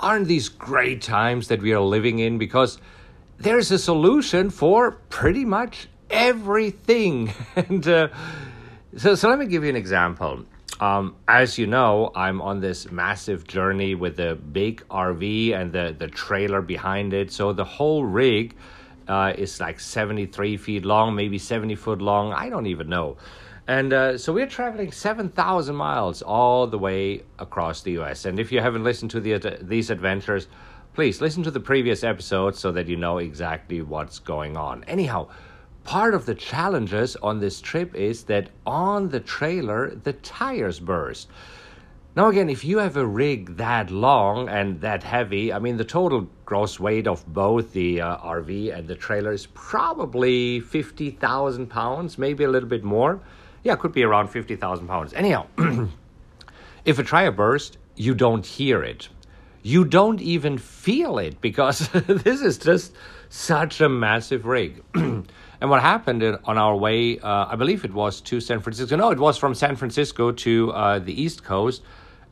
aren't these great times that we are living in? Because there's a solution for pretty much everything. and uh, so, so let me give you an example. Um, as you know, I'm on this massive journey with the big RV and the, the trailer behind it. So the whole rig uh, is like 73 feet long, maybe 70 foot long. I don't even know. And uh, so we're traveling 7,000 miles all the way across the US. And if you haven't listened to the, these adventures, please listen to the previous episodes so that you know exactly what's going on. Anyhow, part of the challenges on this trip is that on the trailer, the tires burst. Now, again, if you have a rig that long and that heavy, I mean, the total gross weight of both the uh, RV and the trailer is probably 50,000 pounds, maybe a little bit more. Yeah, it could be around 50,000 pounds. Anyhow, if a tire bursts, you don't hear it. You don't even feel it because this is just such a massive rig. and what happened on our way, uh, I believe it was to San Francisco. No, it was from San Francisco to uh, the East Coast.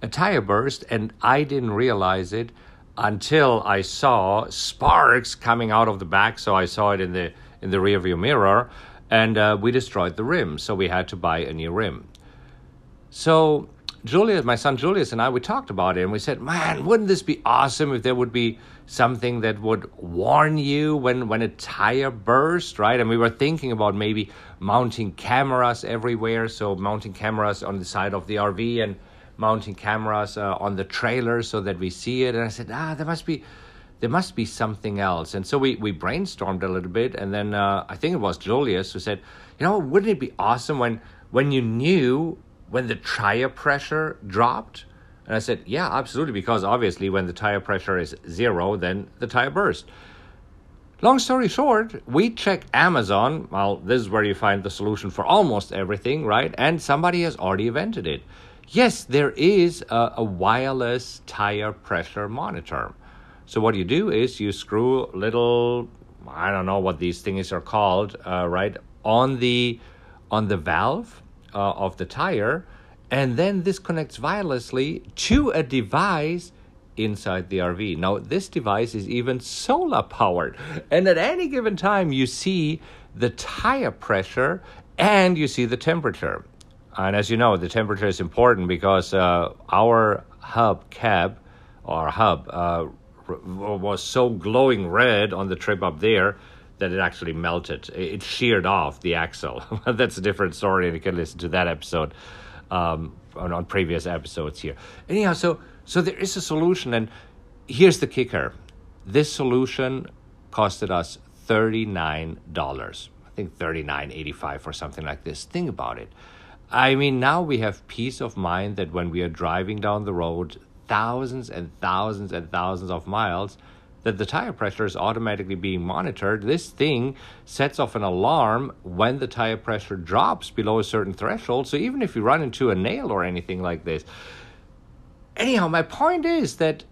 A tire burst, and I didn't realize it until I saw sparks coming out of the back. So I saw it in the in the rearview mirror, and uh, we destroyed the rim, so we had to buy a new rim. So Julius, my son Julius, and I, we talked about it, and we said, "Man, wouldn't this be awesome if there would be something that would warn you when when a tire burst, right?" And we were thinking about maybe mounting cameras everywhere, so mounting cameras on the side of the RV and mounting cameras uh, on the trailer so that we see it. And I said, "Ah, there must be." There must be something else. And so we, we brainstormed a little bit, and then uh, I think it was Julius who said, you know, wouldn't it be awesome when when you knew when the tire pressure dropped? And I said, yeah, absolutely, because obviously when the tire pressure is zero, then the tire burst. Long story short, we checked Amazon. Well, this is where you find the solution for almost everything, right? And somebody has already invented it. Yes, there is a, a wireless tire pressure monitor. So what you do is you screw little, I don't know what these things are called, uh, right, on the on the valve uh, of the tire, and then this connects wirelessly to a device inside the RV. Now this device is even solar powered, and at any given time you see the tire pressure and you see the temperature. And as you know, the temperature is important because uh, our hub cab or hub uh, was so glowing red on the trip up there that it actually melted. It sheared off the axle. That's a different story, and you can listen to that episode um, on, on previous episodes here. Anyhow, so so there is a solution, and here's the kicker: this solution costed us thirty nine dollars. I think thirty nine eighty five or something like this. Think about it. I mean, now we have peace of mind that when we are driving down the road, thousands and thousands and thousands of miles that the tire pressure is automatically being monitored. This thing sets off an alarm when the tire pressure drops below a certain threshold. So even if you run into a nail or anything like this. Anyhow, my point is that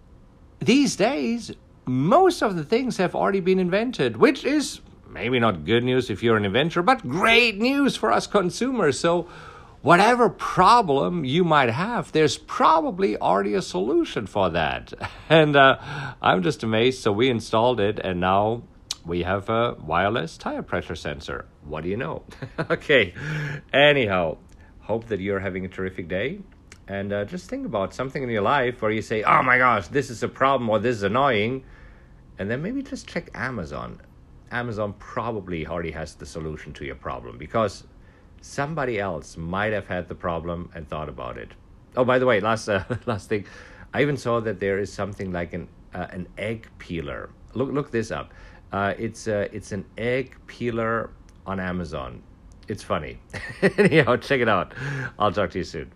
these days, most of the things have already been invented, which is maybe not good news if you're an inventor, but great news for us consumers. So whatever problem you might have, there's probably already a solution for that. And uh, I'm just amazed. So we installed it, and now we have a wireless tire pressure sensor. What do you know? okay. Anyhow, hope that you're having a terrific day. And uh, just think about something in your life where you say, oh my gosh, this is a problem or this is annoying. And then maybe just check Amazon. Amazon probably already has the solution to your problem because somebody else might have had the problem and thought about it. Oh, by the way, last uh, last thing, I even saw that there is something like an uh, an egg peeler. Look look this up. Uh, it's uh, it's an egg peeler on Amazon. It's funny. Anyhow, check it out. I'll talk to you soon.